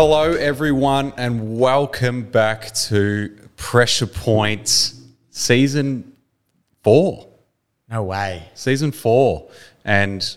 Hello, everyone, and welcome back to Pressure Point Season 4. No way. Season 4. And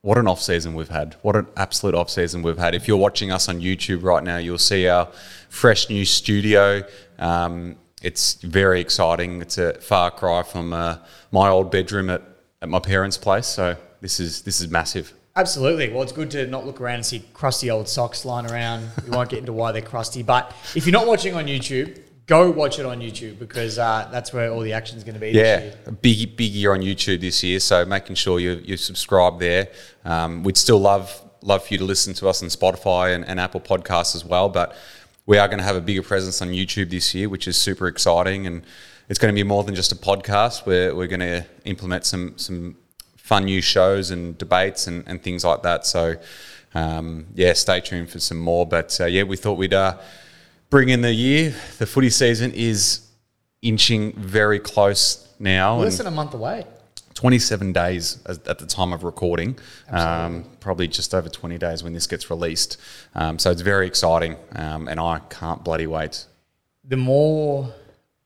what an off season we've had. What an absolute off season we've had. If you're watching us on YouTube right now, you'll see our fresh new studio. Um, it's very exciting. It's a far cry from uh, my old bedroom at, at my parents' place. So this is this is massive. Absolutely. Well, it's good to not look around and see crusty old socks lying around. We won't get into why they're crusty. But if you're not watching on YouTube, go watch it on YouTube because uh, that's where all the action is going to be. Yeah, big big year on YouTube this year. So making sure you you subscribe there. Um, we'd still love love for you to listen to us on Spotify and, and Apple Podcasts as well. But we are going to have a bigger presence on YouTube this year, which is super exciting. And it's going to be more than just a podcast. We're we're going to implement some some fun new shows and debates and, and things like that. So um, yeah, stay tuned for some more. But uh, yeah, we thought we'd. Uh, bring in the year. The footy season is inching very close now. Less than a month away. 27 days at the time of recording, um, probably just over 20 days when this gets released. Um, so it's very exciting, um, and I can't bloody wait. The more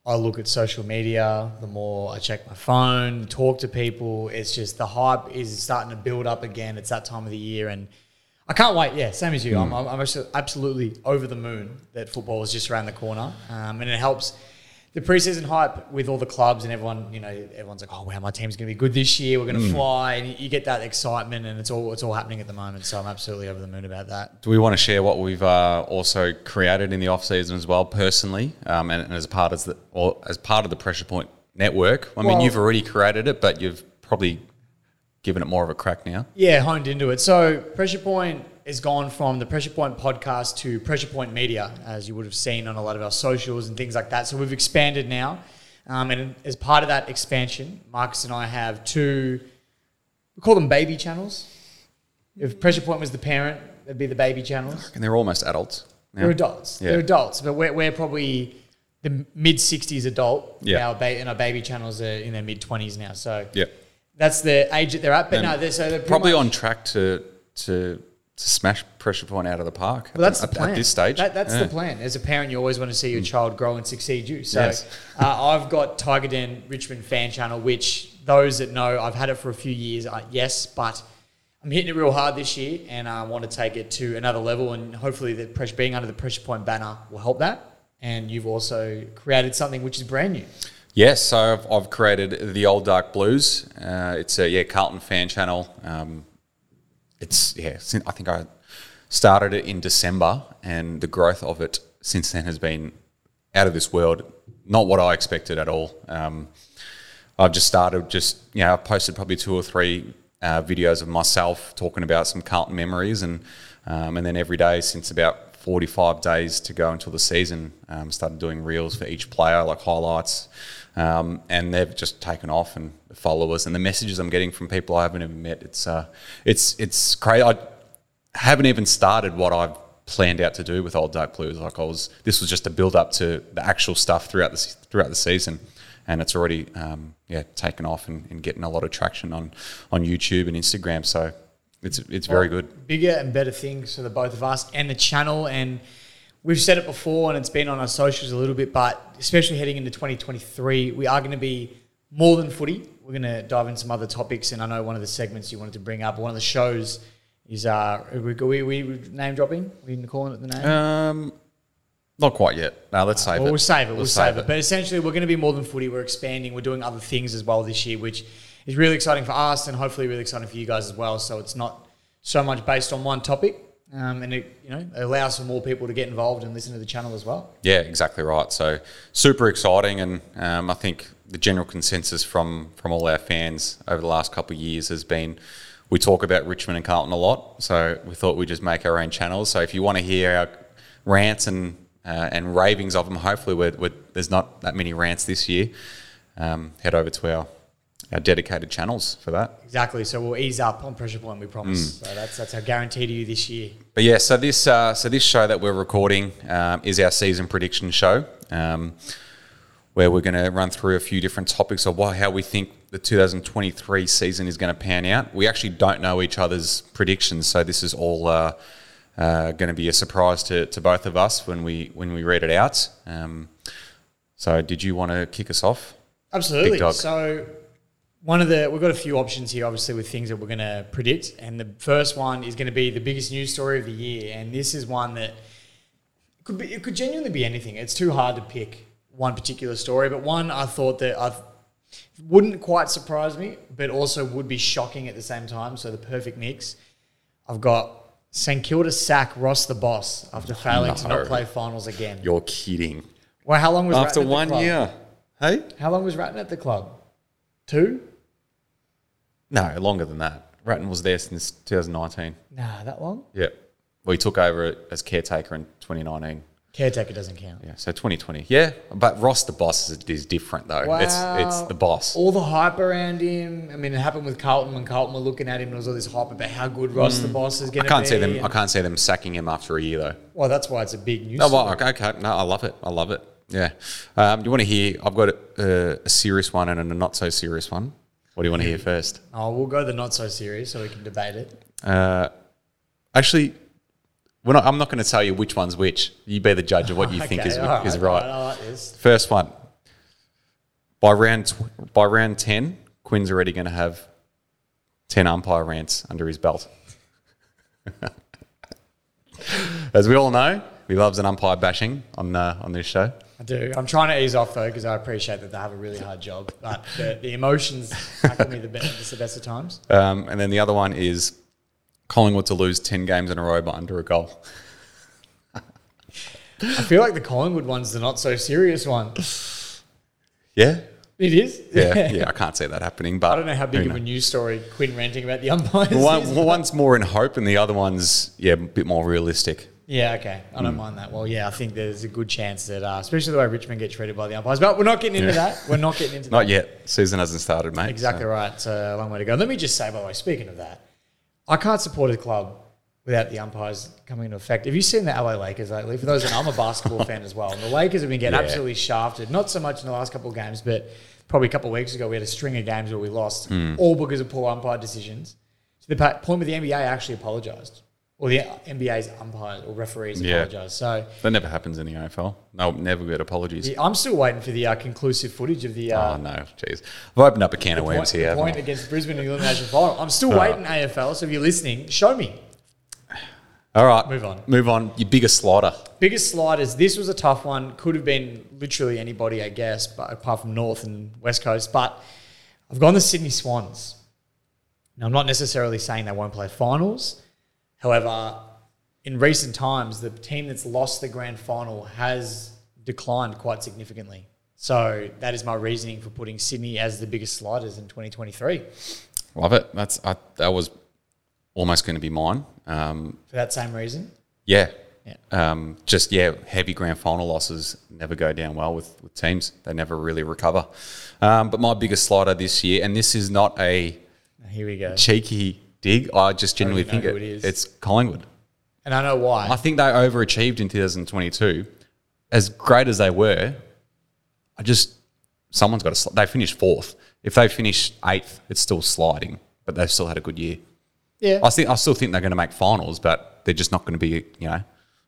I look at social media, the more I check my phone, talk to people, it's just the hype is starting to build up again. It's that time of the year, and I can't wait. Yeah, same as you. I'm, I'm absolutely over the moon that football is just around the corner, um, and it helps the preseason hype with all the clubs and everyone. You know, everyone's like, "Oh wow, my team's going to be good this year. We're going to fly," and you get that excitement, and it's all it's all happening at the moment. So I'm absolutely over the moon about that. Do we want to share what we've uh, also created in the off season as well, personally, um, and, and as part of the or as part of the Pressure Point network? I mean, you've already created it, but you've probably given it more of a crack now. Yeah, honed into it. So Pressure Point has gone from the Pressure Point podcast to Pressure Point Media, as you would have seen on a lot of our socials and things like that. So we've expanded now. Um, and as part of that expansion, Marcus and I have two, we call them baby channels. If Pressure Point was the parent, it'd be the baby channels. And they're almost adults. now. They're adults. Yeah. They're adults, but we're, we're probably the mid 60s adult. Yeah. And our baby channels are in their mid 20s now. So Yeah. that's the age that they're at. But no, they're, so they're probably on track to to to smash pressure point out of the park. Well, that's at, the plan. at this stage. That, that's Yeah. Mm. the plan. As a parent, you always want to see your child grow and succeed you. So Yes. uh, I've got Tiger Den Richmond fan channel, which those that know, I've had it for a few years. Uh, yes, but I'm hitting it real hard this year, and I want to take it to another level. And hopefully, the pressure being under the pressure point banner will help that. And you've also created something which is brand new. Yes, so I've, I've created the Old Dark Blues. Uh, it's a yeah Carlton fan channel. Um, it's yeah. Since, I think I started it in December, and the growth of it since then has been out of this world. Not what I expected at all. Um, I've just started. Just you know, I've posted probably two or three uh, videos of myself talking about some Carlton memories, and um, and then every day since about forty five days to go until the season, um, started doing reels for each player, like highlights, um, and they've just taken off. And the followers and the messages I'm getting from people I haven't even met, it's uh, it's it's crazy. I haven't even started what I've planned out to do with Old Dark Blues. Like I was, this was just a build up to the actual stuff throughout the throughout the season, and it's already um, yeah taken off and, and getting a lot of traction on on YouTube and Instagram. So it's it's very good. bigger and better things for the both of us and the channel. And we've said it before, and it's been on our socials a little bit, but especially heading into 2023, we are going to be more than footy. We're going to dive into some other topics, and I know one of the segments you wanted to bring up, one of the shows is uh, we we, we name dropping. We calling it the name. Um, not quite yet. No, let's save Well, it. we'll save it. We'll, Let's save, it. But essentially, we're going to be more than footy. We're expanding. We're doing other things as well this year, which is really exciting for us and hopefully really exciting for you guys as well. So it's not so much based on one topic, um, and it you know allows for more people to get involved and listen to the channel as well. Yeah, exactly right. So super exciting, and um, I think the general consensus from from all our fans over the last couple of years has been we talk about Richmond and Carlton a lot. So we thought we'd just make our own channels. So if you want to hear our rants and uh, and ravings of them, hopefully we're, we're, there's not that many rants this year. Um, head over to our our dedicated channels for that. Exactly. So we'll ease up on pressure point. We promise. So that's that's our guarantee to you this year. But yeah, so this uh, so this show that we're recording um, is our season prediction show, um, where we're going to run through a few different topics of what, how we think the 2023 season is going to pan out. We actually don't know each other's predictions, so this is all uh, uh, going to be a surprise to, to both of us when we when we read it out. Um, so, did you want to kick us off? Absolutely. So one of the we've got a few options here, obviously, with things that we're going to predict, and the first one is going to be the biggest news story of the year, and this is one that could be it could genuinely be anything. It's too hard to pick one particular story, but one I thought that I wouldn't quite surprise me, but also would be shocking at the same time. So the perfect mix. I've got St Kilda sack Ross the boss after failing to not play finals again. You're kidding. Well, how long was After Ratten at the one club? year, hey? How long was Ratten at the club? Two? No, longer than that. Ratten was there since 2019. Nah, that long? Yeah. Well, he took over as caretaker in 2019. Caretaker doesn't count. Yeah, so 2020. Yeah, but Ross the boss is, is different though. It's it's the boss. All the hype around him. I mean, it happened with Carlton when Carlton were looking at him. And there was all this hype about how good Ross the boss is Mm. I going to be. can't see them. I can't see them sacking him after a year though. Well, that's why it's a big news. No, well, okay, okay. No, I love it. I love it. Yeah. Um, do you want to hear? I've got a, a serious one and a not so serious one. What do you want to hear first? Oh, we'll go the not so serious so we can debate it. Uh, actually, we're not, I'm not going to tell you which one's which. You be the judge of what you think Okay, is, all is all right. I like this. First one. By round tw- by round ten, Quinn's already going to have ten umpire rants under his belt. As we all know, he loves an umpire bashing on uh, on this show. I do. I'm trying to ease off though because I appreciate that they have a really hard job, but the, the emotions tackle me the best, the best of times. Um, and then the other one is Collingwood to lose ten games in a row by under a goal. I feel like the Collingwood one's the not so serious one. Yeah, It is. yeah, yeah. I can't see that happening, but I don't know how big who of a news story Quinn ranting about the umpires. One, is. one's more in hope, and the other one's yeah, a bit more realistic. Yeah, okay. I don't mind that. Well, yeah, I think there's a good chance that, uh, especially the way Richmond get treated by the umpires, but we're not getting into Yeah. that. We're not getting into Not that. Not yet. Season hasn't started, mate. Exactly so- right. It's a long way to go. Let me just say, by the way, speaking of that, I can't support a club without the umpires coming into effect. Have you seen the LA Lakers lately? For those that I'm a basketball fan as well. And the Lakers have been getting Yeah. absolutely shafted, not so much in the last couple of games, but probably a couple of weeks ago, we had a string of games where we lost, Hmm. all because of poor umpire decisions. To the point where the NBA actually apologised. Or the NBA's umpires or referees Yeah. apologised. So That never happens in the AFL. They'll never get apologies. yeah, I'm still waiting for the uh, conclusive footage of the uh, oh no, jeez. I've opened up a can of worms here. point against Brisbane in the elimination final. I'm still waiting, AFL. So if you're listening, show me. All right, Move on. Move on. Your biggest slider. Biggest sliders. This was a tough one. Could have been literally anybody, I guess, but apart from North and West Coast. But I've gone the Sydney Swans. Now, I'm not necessarily saying they won't play finals. However, in recent times, the team that's lost the grand final has declined quite significantly. So that is my reasoning for putting Sydney as the biggest sliders in 2023. Love it. That's I, that was almost going to be mine. Um, For that same reason. yeah. Yeah. Um, just yeah, heavy grand final losses never go down well with, with teams. They never really recover. Um, but my biggest slider this year, and this is not a Here we go. cheeky dig. I just genuinely know think it, it's Collingwood. And I know why. I think they overachieved in 2022. As great as they were, I just someone's got to. Sl- they finished fourth. If they finish eighth, it's still sliding, but they've still had a good year. yeah. I think I still think they're going to make finals, but they're just not going to be you know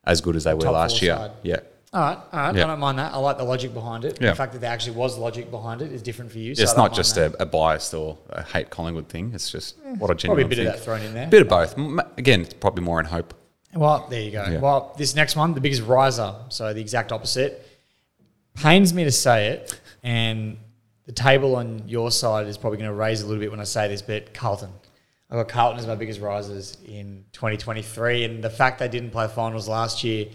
as good as they were top last year. side. Yeah, All right, all right. Yeah. I don't mind that. I like the logic behind it. Yeah. The fact that there actually was logic behind it is different for you. So it's don't just a, a biased or a hate Collingwood thing. It's just what a I probably a bit of that thrown in there. A bit of both. Again, it's probably more in hope. Well, there you go. Yeah. Well, this next one, the biggest riser, so the exact opposite. Pains me to say it, and the table on your side is probably going to raise a little bit when I say this, but Carlton. I've got Carlton as my biggest risers in 2023, and the fact they didn't play finals last year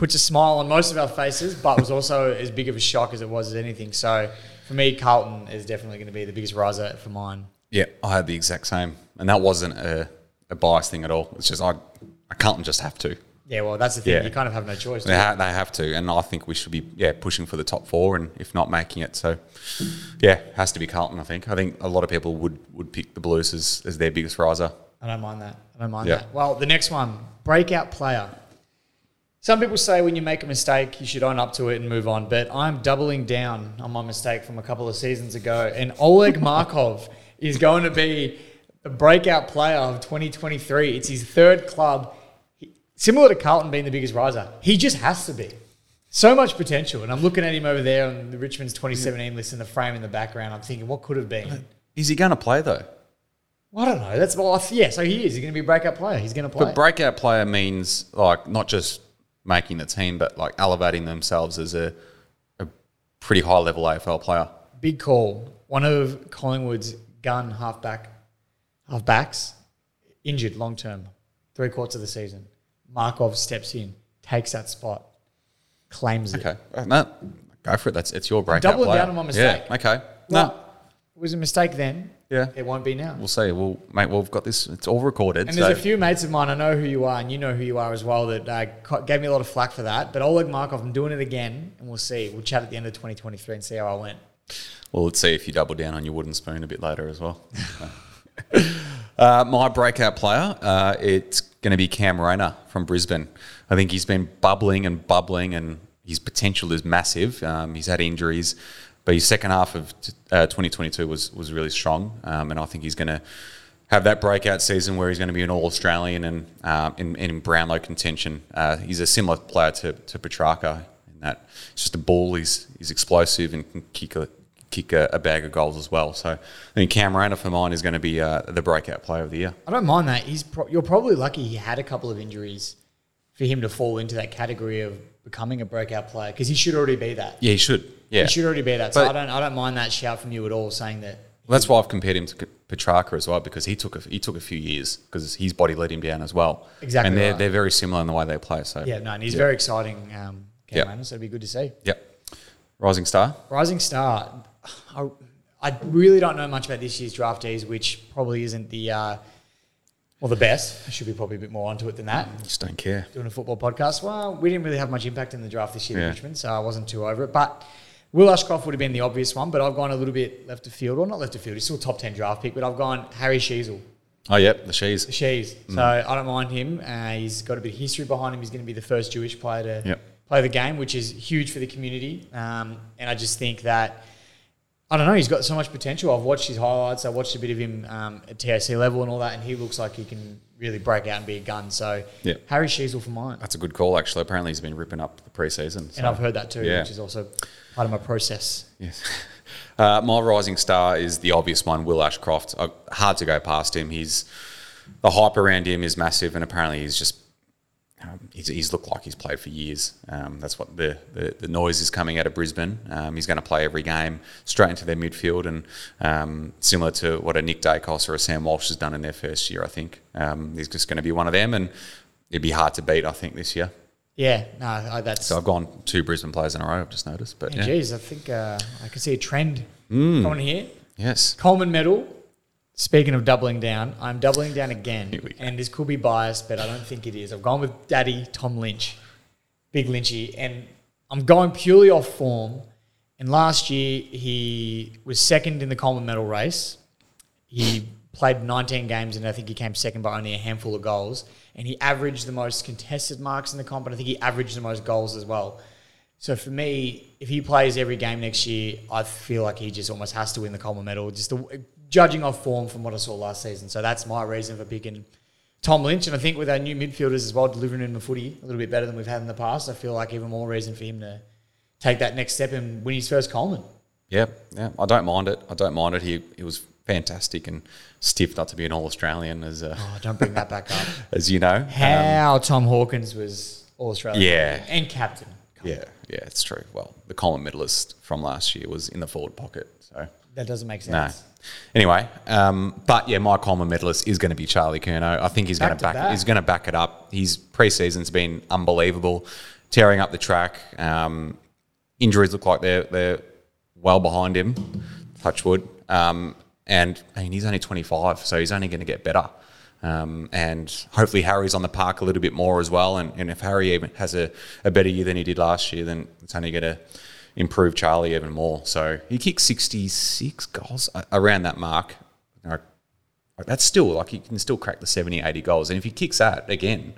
puts a smile on most of our faces, but was also as big of a shock as it was as anything. So for me, Carlton is definitely going to be the biggest riser for mine. Yeah, I had the exact same, and that wasn't a, a bias thing at all. It's just I, I can't just have to. Yeah, well, that's the thing. Yeah. You kind of have no choice. They, ha- they have to, and I think we should be yeah pushing for the top four, and if not making it, so yeah, has to be Carlton. I think. I think a lot of people would would pick the Blues as, as their biggest riser. I don't mind that. I don't mind Yeah. that. Well, the next one, breakout player. Some people say when you make a mistake, you should own up to it and move on. But I'm doubling down on my mistake from a couple of seasons ago. And Oleg Markov is going to be the breakout player of 2023. It's his third club. He- similar to Carlton being the biggest riser. He just has to be. So much potential. And I'm looking at him over there on the Richmond's 2017 list in the frame in the background. I'm thinking, what could have been? Is he going to play though? I don't know. That's well, yeah. So he is. He's going to be a breakout player. He's going to play. But breakout player means like not just making the team, but like elevating themselves as a, a pretty high level AFL player. Big call. One of Collingwood's gun halfback, halfbacks, injured long term, three quarters of the season. Markov steps in, takes that spot, claims it. Okay, Uh, no, go for it. That's it's your breakout doubling player. down on my mistake. Yeah. Okay. Well, no, it was a mistake then. Yeah. It won't be now. we'll see. We'll mate. We've got this. It's all recorded. And so there's a few mates of mine, I know who you are, and you know who you are as well, that uh, gave me a lot of flack for that. But Oleg Markov, I'm doing it again, and we'll see. We'll chat at the end of 2023 and see how I went. Well, let's see if you double down on your wooden spoon a bit later as well. uh, my breakout player, uh, it's going to be Cam Rayner from Brisbane. I think he's been bubbling and bubbling, and his potential is massive. Um, he's had injuries, but his second half of uh, 2022 was was really strong, um, and I think he's going to have that breakout season where he's going to be an All Australian and um, in, in Brownlow contention. Uh, he's a similar player to, to Petracca in that it's just a ball. He's he's explosive and can kick a kick a, a bag of goals as well. So I think Cam Rayner for mine is going to be uh, the breakout player of the year. I don't mind that. He's pro- you're probably lucky he had a couple of injuries for him to fall into that category of becoming a breakout player because he should already be that. Yeah, he should. Yeah, He should already be that. So But- I don't I don't mind that shout from you at all, saying that. Well, that's why I've compared him to Petracca as well because he took a, he took a few years because his body let him down as well. Exactly and they're right. they're very similar in the way they play. So Yeah, no, and he's very exciting, um, Cam Yeah. So it'd be good to see. Yep. Rising star. Rising star. I, I really don't know much about this year's draftees, which probably isn't the uh, well the best. I should be probably a bit more onto it than that. Just don't care. Doing a football podcast. Well, we didn't really have much impact in the draft this year in Richmond, so I wasn't too over it. But Will Ashcroft would have been the obvious one, but I've gone a little bit left of field, or not left of field. He's still a top ten draft pick, but I've gone Harry Sheezel. Oh, yep, the Shees. Shees. So I don't mind him. Uh, he's got a bit of history behind him. He's going to be the first Jewish player to Yep. play the game, which is huge for the community. Um, and I just think that I don't know. He's got so much potential. I've watched his highlights. I watched a bit of him um, at TAC level and all that, and he looks like he can really break out and be a gun. So Yep. Harry Sheezel for mine, That's a good call, actually. Apparently, he's been ripping up the preseason. and I've heard that too, yeah. which is also part of my process. Yes. Uh, my rising star is the obvious one, Will Ashcroft. Uh, hard to go past him. He's the hype around him is massive, and apparently he's just um, he's, he's looked like he's played for years. Um, that's what the, the, the noise is coming out of Brisbane. Um, he's going to play every game straight into their midfield, and um, similar to what a Nick Daicos or a Sam Walsh has done in their first year, I think um, he's just going to be one of them, and it'd be hard to beat, I think, this year. Yeah, no, I, that's. So I've gone two Brisbane players in a row. I've just noticed, but yeah, yeah. Geez, I think uh, I can see a trend Hmm. coming here. yes, Coleman medal. Speaking of doubling down, I'm doubling down again, Here we go. and this could be biased, but I don't think it is. I've gone with Daddy Tom Lynch, Big Lynchy, and I'm going purely off form. And last year he was second in the Coleman medal race. He played 19 games, and I think he came second by only a handful of goals. And he averaged the most contested marks in the comp, and I think he averaged the most goals as well. So for me, if he plays every game next year, I feel like he just almost has to win the Coleman medal. Just the, judging off form from what I saw last season. So that's my reason for picking Tom Lynch. And I think with our new midfielders as well, delivering in the footy a little bit better than we've had in the past, I feel like even more reason for him to take that next step and win his first Coleman. Yeah, yeah, I don't mind it. I don't mind it. He he was fantastic and stiff not to be an All Australian, as a Oh, don't bring that back up. as you know. Um, How Tom Hawkins was All Australian. Yeah. And captain. yeah, yeah, it's true. Well, the Coleman medalist from last year was in the forward pocket, so That doesn't make no. sense. Anyway, um, but yeah, my Coleman medalist is going to be Charlie Curnow. I think he's going to back. back. He's going to back it up. His preseason's been unbelievable, tearing up the track. Um, injuries look like they're they're well behind him. Touch wood. Um, and I mean, he's only 25, so he's only going to get better. Um, and hopefully Harry's on the park a little bit more as well. And, and if Harry even has a, a better year than he did last year, then it's only going to improve Charlie even more. So he kicked 66 goals around that mark. That's still like he can still crack the 70, 80 goals. And if he kicks that again,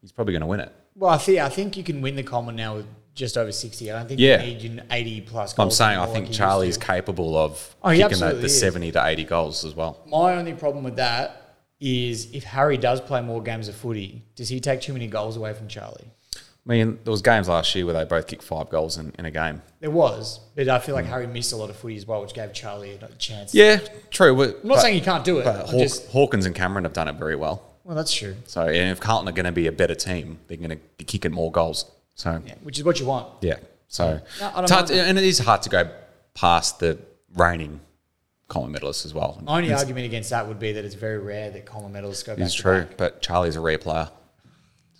he's probably going to win it. Well, I think I think you can win the Coleman now with just over sixty. I don't think Yeah. you need your eighty plus. I'm saying I think like you used Charlie's capable of Oh, kicking the, the 70 to 80 goals as well. My only problem with that is if Harry does play more games of footy, does he take too many goals away from Charlie? I mean, there was games last year where they both kicked five goals in, in a game. There was, but I feel like mm. Harry missed a lot of footy as well, which gave Charlie a chance. Yeah, true. I'm I'm not saying he can't do it. but Haw- just, Hawkins and Cameron have done it very well. well, that's true. So and if Carlton are going to be a better team, they're going to be kicking more goals. So Yeah, which is what you want. yeah. So No, it's hard to- and it is hard to go past the reigning Coleman medalist as well. My only argument against that would be that it's very rare that Coleman medalists go back. It's true, back. but Charlie's a rare player.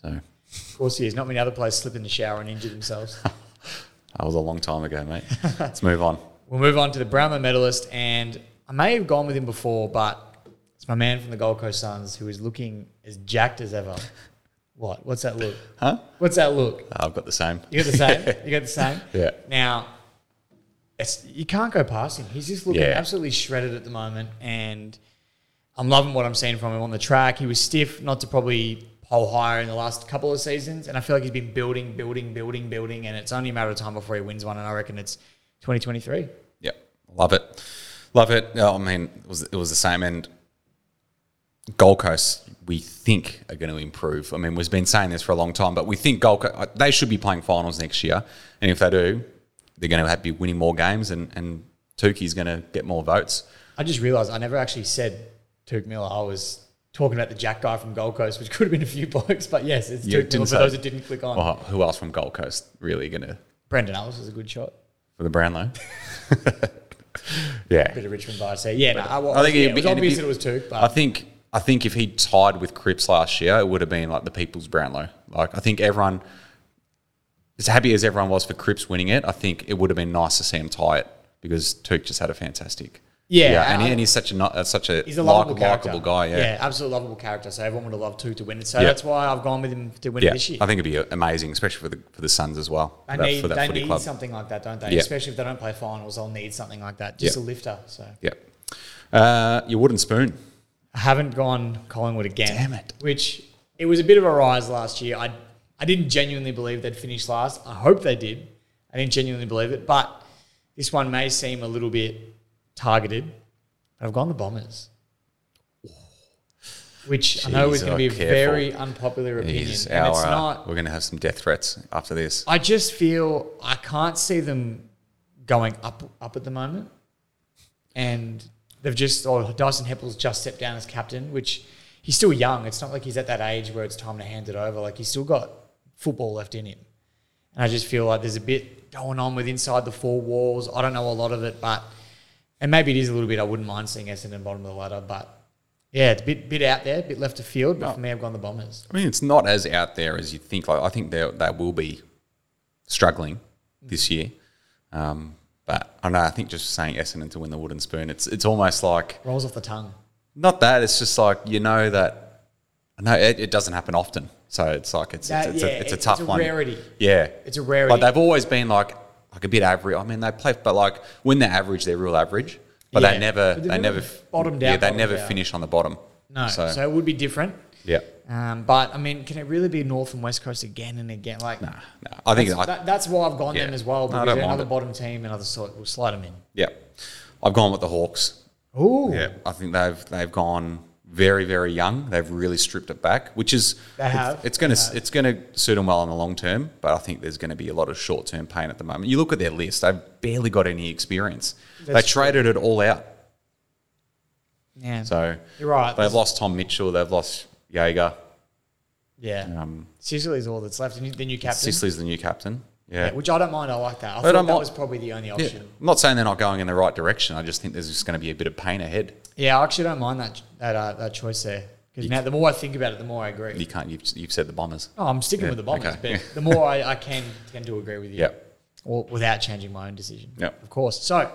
So Of course, he is. Not many other players slip in the shower and injure themselves. that was a long time ago, mate. Let's move on. We'll move on to the Brownlow medalist, and I may have gone with him before, but it's my man from the Gold Coast Suns who is looking as jacked as ever. What? What's that look? Huh? What's that look? Oh, I've got the same. You got the same. you got the same. Yeah. Now, it's you can't go past him. He's just looking Yeah. absolutely shredded at the moment, and I'm loving what I'm seeing from him on the track. He was stiff, not to probably pole higher in the last couple of seasons, and I feel like he's been building, building, building, building, and it's only a matter of time before he wins one. And I reckon it's 2023. Yep, love it, love it. Yeah, I mean, it was it was the same. And Gold Coast, we think are going to improve. I mean, we've been saying this for a long time, but we think Gold Coast uh, they should be playing finals next year. And if they do, they're going to have to be winning more games, and and Tuki's going to get more votes. I just realised I never actually said Touk Miller. I was talking about the Jack guy from Gold Coast, which could have been a few blokes, but yes, it's Touk Miller for those that didn't click on. Well, who else from Gold Coast really going to Brandon Ellis was a good shot. for the Brownlow? yeah, Bit of Richmond bias there. Yeah, no, I, well, I think yeah, it was obvious that it was Touk, but I think I think if he tied with Cripps last year, it would have been like the People's Brownlow. Like I think everyone, as happy as everyone was for Cripps winning it, I think it would have been nice to see him tie it because Touk just had a fantastic. Yeah, and, he, and he's such a not- uh, such a, He's a character. likable guy. Yeah, yeah, absolute lovable character. So everyone would have loved Touk to win it. So Yeah. that's why I've gone with him to win Yeah, it this year. I think it'd be amazing, especially for the for the Suns as well. They that, need, they need club. something like that, don't they? Yeah. Especially if they don't play finals, they'll need something like that. Just Yeah. a lifter. So yeah, Uh, your wooden spoon. I haven't gone Collingwood again. Damn it. Which it was a bit of a rise last year. I I didn't genuinely believe they'd finish last. I hope they did. I didn't genuinely believe it, but this one may seem a little bit targeted. But I've gone the Bombers. Which I know is going to be a careful. very unpopular opinion. Jeez, and it's our, uh, not we're going to have some death threats after this. I just feel I can't see them going up up at the moment, and they've just or Dyson Heppell's just stepped down as captain, which he's still young. It's not like he's at that age where it's time to hand it over. Like he's still got football left in him, and I just feel like there's a bit going on with inside the four walls. I don't know a lot of it, but and maybe it is a little bit. I wouldn't mind seeing Essendon bottom of the ladder, but yeah, it's a bit bit out there, a bit left of field. But for me, I've gone the Bombers. I mean, it's not as out there as you think. Like, I think they they will be struggling this year. Um, but I don't know. I think just saying Essendon to win the wooden spoon, it's it's almost like Rolls off the tongue. not that. It's just like you know that. No, it, it doesn't happen often. So it's like it's That- it's, it's, yeah, a, it's a it's tough a one. rarity. Yeah, It's a rarity. Like they've always been like like a bit average. I mean, they play, but like when they're average, they're real average. But Yeah. they never But they've never never bottomed Yeah, they never out. finish on the bottom. No, so, So, it would be different. yeah. Um, but I mean, can it really be North and West Coast again and again? Like, Nah, nah. I think that's, I, that, that's why I've gone Yeah. them as well. No, Because they're another it. bottom team, another sort. We'll slide them in. Yeah, I've gone with the Hawks. Ooh, Yeah, I think they've they've gone very very young. They've really stripped it back, which is They have. It's going to it's going to suit them well in the long term, but I think there's going to be a lot of short term pain at the moment. You look at their list; they've barely got any experience. That's they traded it all out, yeah. so You're right. They've lost Tom Mitchell. They've lost Jaeger. yeah, Um, Sicily's all that's left. And the new captain, Sicily's the new captain. yeah, Yeah. which I don't mind. I like that. I They thought don't that mind- was probably the only Yeah. option. I'm not saying they're not going in the right direction. I just think there's just going to be a bit of pain ahead. Yeah, I actually don't mind that that uh, that choice there. Because now the more I think about it, the more I agree. You can't. You've, you've said the Bombers. Oh, I'm sticking Yeah, with the Bombers, okay. but the more I, I can tend to agree with you. Yeah. Or without changing my own decision. Yep. Of course. So,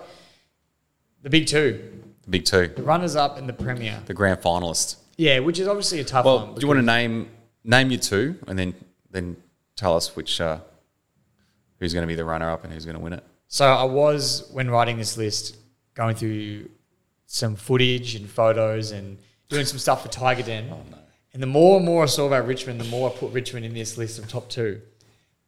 the big two, The big two, the runners up and the Premier. the grand finalists. Yeah, which is obviously a tough Well, one. do you want to name name your two, and then then tell us which uh, who's going to be the runner up and who's going to win it? So I was, when writing this list, going through some footage and photos and doing some stuff for Tiger Den. Oh, And the more and more I saw about Richmond, the more I put Richmond in this list of top two.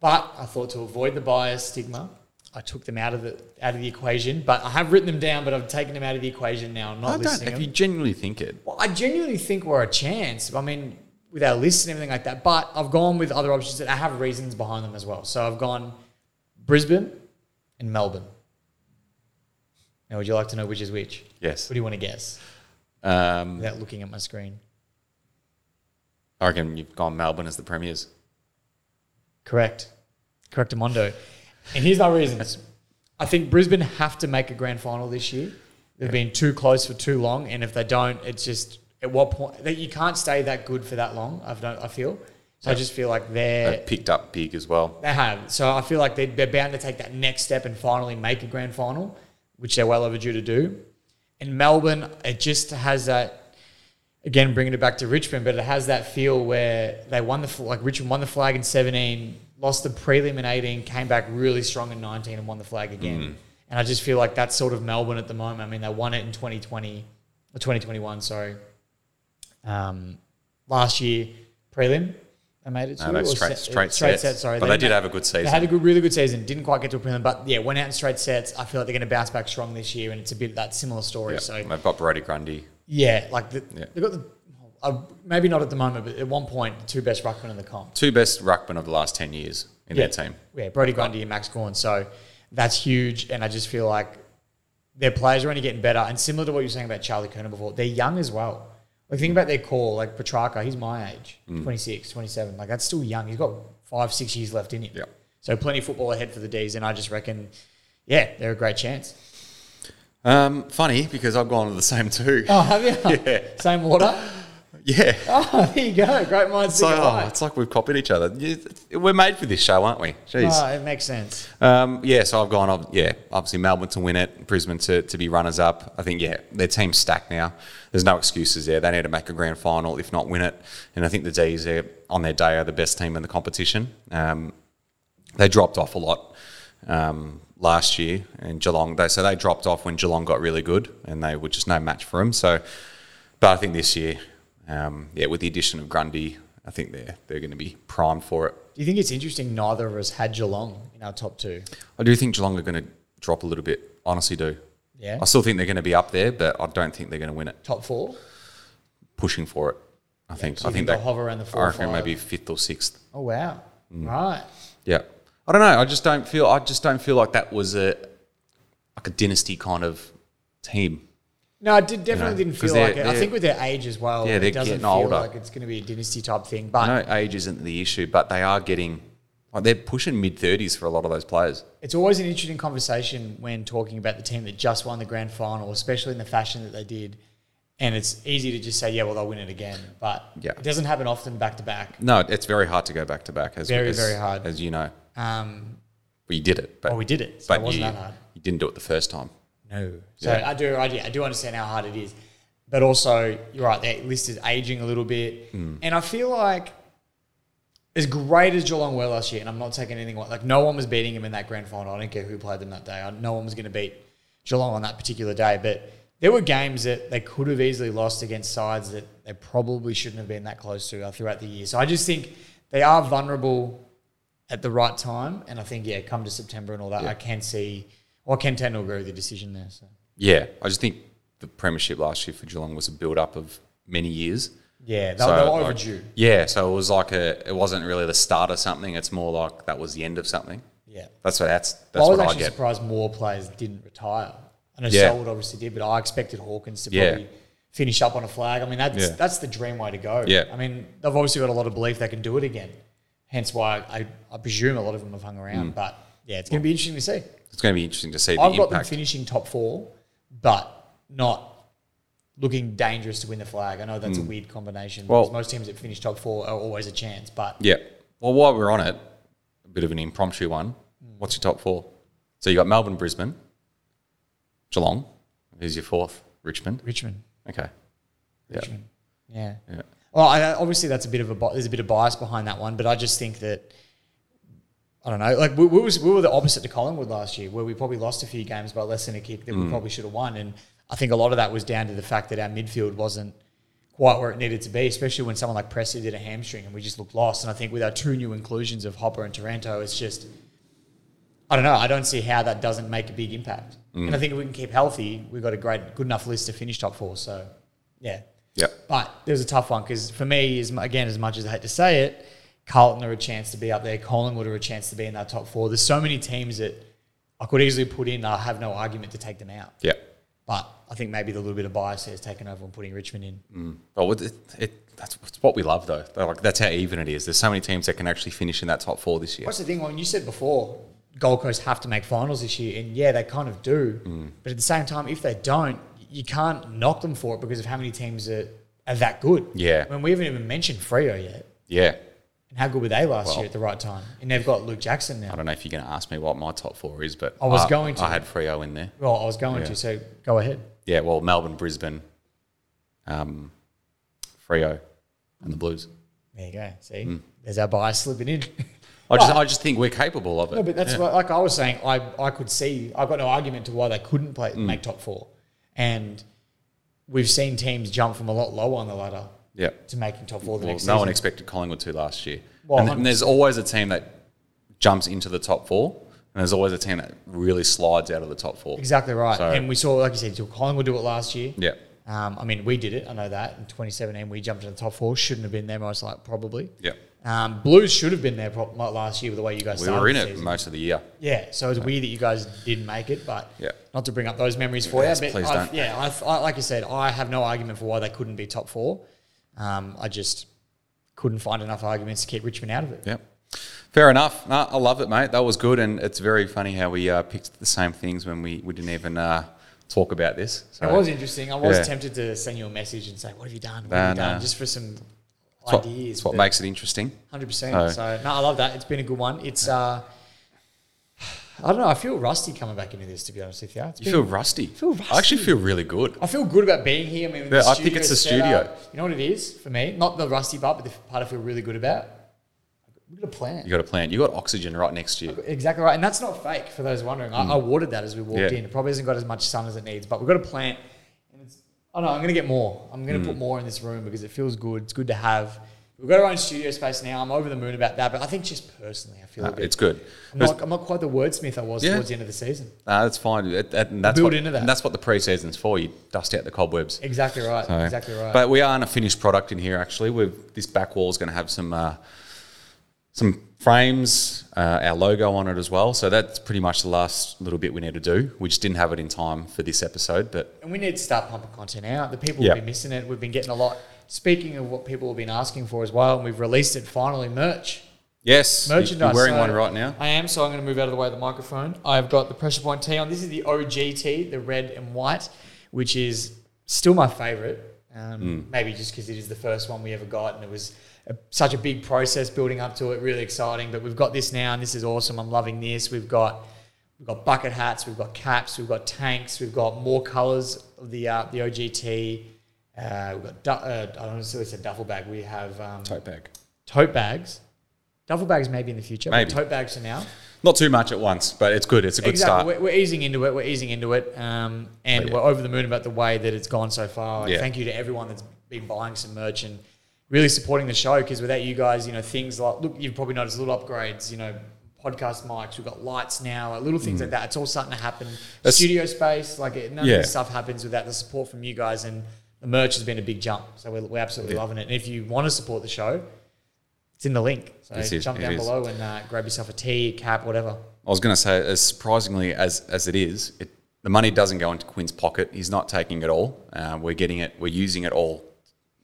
But I thought to avoid the bias stigma, I took them out of the out of the equation. But I have written them down, but I've taken them out of the equation now. I'm not I don't. listening. If them. you genuinely think it, Well, I genuinely think we're a chance. I mean, with our lists and everything like that. But I've gone with other options that I have reasons behind them as well. So I've gone Brisbane and Melbourne. Now, would you like to know which is which? yes. What do you want to guess Um, without looking at my screen? I reckon you've gone Melbourne as the premiers. Correct. Correct, Amondo. And here's my reasons. I think Brisbane have to make a grand final this year. They've been too close for too long, and if they don't, it's just at what point that you can't stay that good for that long. I've I feel. So I just feel like they're They picked up big as well. They have. So I feel like they- they're bound to take that next step and finally make a grand final, which they're well overdue to do. In Melbourne, it just has that, again, bringing it back to Richmond, but it has that feel where they won the, fl- like Richmond won the flag in 17, lost the prelim in 18, came back really strong in 19 and won the flag again. And I just feel like that's sort of Melbourne at the moment. I mean, they won it in 2020, or 2021, sorry. Um, last year, prelim, they made it to. No, straight- straight straight sets. set, sorry. But they did have a good season. They had a good, really good season. Didn't quite get to a prelim, but yeah, went out in straight sets. I feel like they're going to bounce back strong this year, and it's a bit of that similar story. Yeah. So They've got Brodie Grundy. yeah, like the, Yeah. they've got the uh, maybe not at the moment, but at one point, the two best ruckmen in the comp. Two best ruckmen of the last 10 years in yeah. their team. Yeah, Brodie Grundy and Max Gawn. So that's huge, and I just feel like their players are only getting better. And similar to what you were saying about Charlie Curnow before, they're young as well. Like think about their core, like Petracca, he's my age, Mm. 26, 27. Like that's still young. He's got five, six years left in him. Yeah. So plenty of football ahead for the D's, and I just reckon, yeah, they're a great chance. Um, funny because I've gone with the same two. Oh, have you? Yeah. Same order? Yeah. Oh, there you go. Great minds So, think oh, alike. it's like we've copied each other. We're made for this show, aren't we? Jeez. Oh, it makes sense. Um, yeah, so I've gone, yeah, obviously Melbourne to win it, Brisbane to, to be runners up. I think, yeah, their team's stacked now. There's no excuses there. They need to make a grand final, if not win it. And I think the D's, are, on their day, are the best team in the competition. Um, they dropped off a lot um, last year in Geelong. They, so they dropped off when Geelong got really good and they were just no match for them. So, but I think this year, um, yeah, with the addition of Grundy, I think they're, they're going to be primed for it. Do you think it's interesting neither of us had Geelong in our top two? I do think Geelong are going to drop a little bit. Honestly, do. Yeah. I still think they're going to be up there, but I don't think they're going to win it. Top four? Pushing for it, I think. so I think think they'll hover around the four I reckon maybe fifth or sixth. Oh, wow. Mm. Right. Yeah. I don't know. I just don't feel. I just don't feel like that was a like a dynasty kind of team. No, I did, definitely know, didn't feel like it. I think with their age as well, Yeah, they're it doesn't getting feel older. like it's going to be a dynasty type thing. But know age isn't the issue, but they are getting. Like they're pushing mid thirties for a lot of those players. it's always an interesting conversation when talking about the team that just won the grand final, especially in the fashion that they did. And it's easy to just say, yeah, well, they'll win it again. But Yeah. it doesn't happen often back to back. No, it's very hard to go back to back. As Very, as, very hard. as you know. Um, you did it, but well, we did it. So but it wasn't you, that hard. you didn't do it the first time. No. So Yeah. I do, I, do- I do understand how hard it is, but also you're right. That list is aging a little bit, Hmm. and I feel like as great as Geelong were last year, and I'm not taking anything away- like no one was beating them in that grand final. I don't care who played them that day. No one was going to beat Geelong on that particular day, but there were games that they could have easily lost against sides that they probably shouldn't have been that close to uh, throughout the year. So I just think they are vulnerable at the right time, and I think yeah, come to September and all that, Yeah. I can see. Well, I can tend to agree with the decision there. So. Yeah, I just think the premiership last year for Geelong was a build up of many years. Yeah, they, So, were like, overdue. Yeah, so it was like a. It wasn't really the start of something. It's more like that was the end of something. yeah. That's what that's that's Well, I was what I actually get. surprised more players didn't retire. I know Yeah. Selwood obviously did, but I expected Hawkins to Yeah. probably finish up on a flag. I mean, that's Yeah. that's the dream way to go. Yeah. I mean, they've obviously got a lot of belief they can do it again. Hence why I, I presume a lot of them have hung around. Mm. But yeah, it's going to be interesting to see. It's going to be interesting to see the I've got them finishing top four, but not looking dangerous to win the flag. I know that's a weird combination Mm. Well- most teams that finish top four are always a chance. But Yeah. Well, while we're on it, a bit of an impromptu one. What's your top four? So you got Melbourne, Brisbane, Geelong. Who's your fourth? Richmond. Richmond, Okay. Yeah. Richmond, yeah. Yeah. Well, I, obviously that's a bit of a bi- there's a bit of bias behind that one, but I just think that I don't know. Like we, we, was, we were the opposite to Collingwood last year, where we probably lost a few games by less than a kick that we probably should have won, and I think a lot of that was down to the fact that our midfield wasn't quite where it needed to be, especially when someone like Prestia did a hamstring and we just looked lost. And I think with our two new inclusions of Hopper and Taranto, it's just I don't know. I don't see how that doesn't make a big impact. Mm. And I think if we can keep healthy, we've got a great, good enough list to finish top four. So, yeah. Yep. But it was a tough one because for me, is again, as much as I hate to say it, Carlton are a chance to be up there. Collingwood are a chance to be in that top four. There's so many teams that I could easily put in. I have no argument to take them out. Yep. But I think maybe the little bit of bias has taken over and putting Richmond in. Well, it, it, that's what we love, though. Like that's how even it is. There's so many teams that can actually finish in that top four this year. What's the thing? When you said before, Gold Coast have to make finals this year, and yeah, they kind of do. Mm. But at the same time, if they don't, you can't knock them for it because of how many teams are, are that good. Yeah. I mean, we haven't even mentioned Freo yet. Yeah. And how good were they last Well- year at the right time? And they've got Luke Jackson now. I don't know if you're going to ask me what my top four is, but I was going to. I had Freo in there. Well, I was going Yeah. to, so go ahead. Yeah. Well, Melbourne, Brisbane, um, Freo, and the Blues. There you go. See, Hmm. there's our bias slipping in. I just, I just think we're capable of it. No, but that's Yeah. what, like I was saying. I, I could see. I've got no argument to why they couldn't play Hmm. make top four, and we've seen teams jump from a lot lower on the ladder Yeah. to making top four the Well, next no season. one expected Collingwood to last year. Well, and, and there's always a team that jumps into the top four, and there's always a team that really slides out of the top four. exactly right. So- and we saw, like you said, Collingwood do it last year. Yeah. Um, I mean, we did it. I know that in 2017 we jumped into the top four. Shouldn't have been there. Most like probably. Yeah. Um, Blues should have been there like last year with the way you guys We were in it season. most of the year. Yeah, so it's weird that you guys didn't make it, but Yeah. not to bring up those memories for Yes, you. But please I've- don't. yeah, I've, I, like you said, I have no argument for why they couldn't be top four. Um, I just couldn't find enough arguments to keep Richmond out of it. Yep. Fair enough. No, I love it, mate. That was good, and it's very funny how we uh, picked the same things when we, we didn't even uh, talk about this. So It was interesting. I was Yeah. tempted to send you a message and say, "What have you done? What have you done?" Just for some It's what, ideas. it's what makes it interesting. Hundred percent. Oh. So no, I love that. It's been a good one. It's uh, I don't know. I feel rusty coming back into this. To be honest with you, It's You been- feel rusty. feel I actually feel really good. I feel good about being here. I mean, Yeah, I think it's the studio setup. You know what it is for me? Not the rusty part, but the part I feel really good about. We've got a plan. You got a plan. You got oxygen right next to you. Exactly right, and that's not fake. For those wondering, I, I watered that as we walked Mm. Yeah. in. It probably hasn't got as much sun as it needs, but we've got a plant. And it's, oh no, I'm going to get more. I'm going to Mm. put more in this room because it feels good. It's good to have. We've got our own studio space now. I'm over the moon about that, but I think just personally, I feel a bit. it's good. I'm not, I'm not quite the wordsmith I was Yeah. towards the end of the season. Uh, that's fine. It- that- that's Build what, into that. And that's what the pre-season's for. You dust out the cobwebs. Exactly right. So- exactly right. But we aren't a finished product in here. Actually, we've this back wall is going to have some uh, some frames, uh, our logo on it as well. So that's pretty much the last little bit we need to do. We just didn't have it in time for this episode, but And we need to start pumping content out. The people Yeah. have been missing it. We've been getting a lot. Speaking of what people have been asking for as well, and we've released it finally, merch. yes, Merchandise. You're wearing So one right now. I am, so I'm going to move out of the way of the microphone. I've got the Pressure Point tee on. This is the OG tee, the red and white, which is still my favourite. Um, Hmm. Maybe just because it is the first one we ever got, and it was a, such a big process building up to it. Really exciting, but we've got this now, and this is awesome. I'm loving this. We've got we've got bucket hats, we've got caps, we've got tanks, we've got more colours of the uh, the OGT. Uh, we've got du- uh, I don't necessarily say duffel bag. We have um, Tote bag. tote bags. Duffel bags maybe in the future. Maybe. But tote bags for now. Not too much at once, but it's good. It's a good exactly. start. We're, we're easing into it. We're easing into it. Um, and But yeah. we're over the moon about the way that it's gone so far. Yeah. Thank you to everyone that's been buying some merch and really supporting the show because without you guys, you know, things like, look, you've probably noticed little upgrades, you know, podcast mics, we've got lights now, like little things like that. It's all starting to happen. Mm. That's- Studio space, like it, none Yeah. of this stuff happens without the support from you guys. And the merch has been a big jump. So we're, we're absolutely Yeah. loving it. And if you want to support the show, it's in the link. So is- jump down is. below and uh, grab yourself a tea, cap, whatever. I was going to say, as surprisingly as, as it is, it, the money doesn't go into Quinn's pocket. He's not taking it all. Uh, we're getting it. We're using it all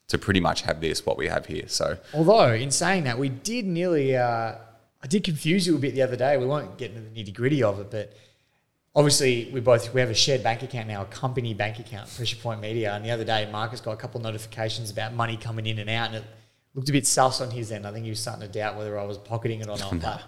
to pretty much have this what we have here. So Although, in saying that, we did nearly, uh, I did confuse you a bit the other day. We won't get into the nitty gritty of it, but obviously we both we have a shared bank account now, a company bank account, Pressure Point Media. And the other day, Marcus got a couple of notifications about money coming in and out, and it looked a bit sus on his end. I think he was starting to doubt whether I was pocketing it or not. But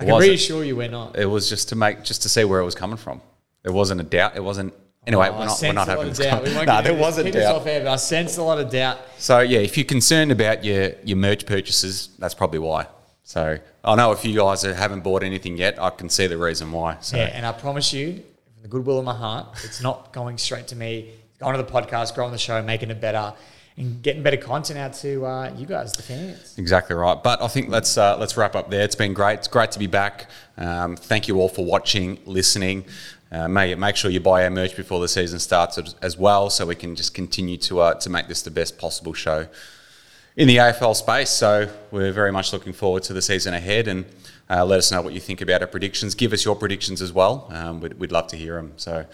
I can Was it? reassure you, we're not. it was just to make just to see where it was coming from. It wasn't a doubt. It wasn't. Anyway, Oh, we're not. We're not having this. doubt. We won't nah, there wasn't doubt. off air, but I sensed a lot of doubt. So yeah, if you're concerned about your your merch purchases, that's probably why. So I know if you guys haven't bought anything yet, I can see the reason why. So Yeah, and I promise you, from the goodwill of my heart, it's not going straight to me. It's going to the podcast, growing the show, making it better. and getting better content out to uh, you guys, the fans. Exactly right. But I think let's uh, let's wrap up there. It's been great. It's great to be back. Um, thank you all for watching, listening. Uh, make, make sure you buy our merch before the season starts as, as well, so we can just continue to uh, to make this the best possible show in the AFL space. So we're very much looking forward to the season ahead, and uh, let us know what you think about our predictions. Give us your predictions as well. Um, we'd, we'd love to hear them. So.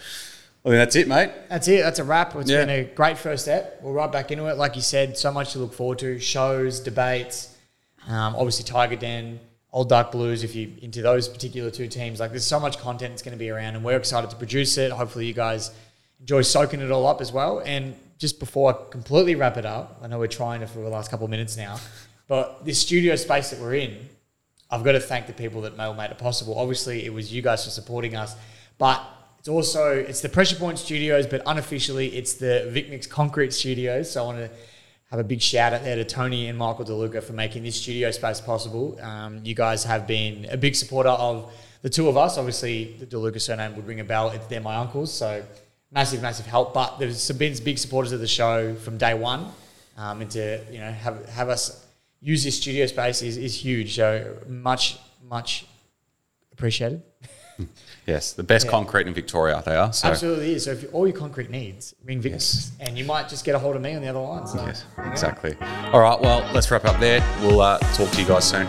I think that's it, mate. That's it. That's a wrap. It's Yeah. been a great first step. We're right back into it. Like you said, so much to look forward to. Shows, debates, um, obviously Tiger Den, Old Dark Blues, if you're into those particular two teams. Like there's so much content that's going to be around and we're excited to produce it. Hopefully you guys enjoy soaking it all up as well. And just before I completely wrap it up, I know we're trying to for the last couple of minutes now, but this studio space that we're in, I've got to thank the people that made it possible. Obviously, it was you guys for supporting us, but it's also it's the Pressure Point Studios, but unofficially it's the Vicmix Concrete Studios. So I want to have a big shout out there to Tony and Michael DeLuca for making this studio space possible. Um, you guys have been a big supporter of the two of us. Obviously, the DeLuca surname would ring a bell. They're my uncles, so massive, massive help. But there's been big supporters of the show from day one, um, and to you know have have us use this studio space is, is huge. So much, much appreciated. Yes, the best Yeah. concrete in Victoria they are. So Absolutely is. So if all your concrete needs, ring Vic, Yes. and you might just get a hold of me on the other line. So, yes, you exactly. All right, well, let's wrap up there. We'll uh, talk to you guys soon.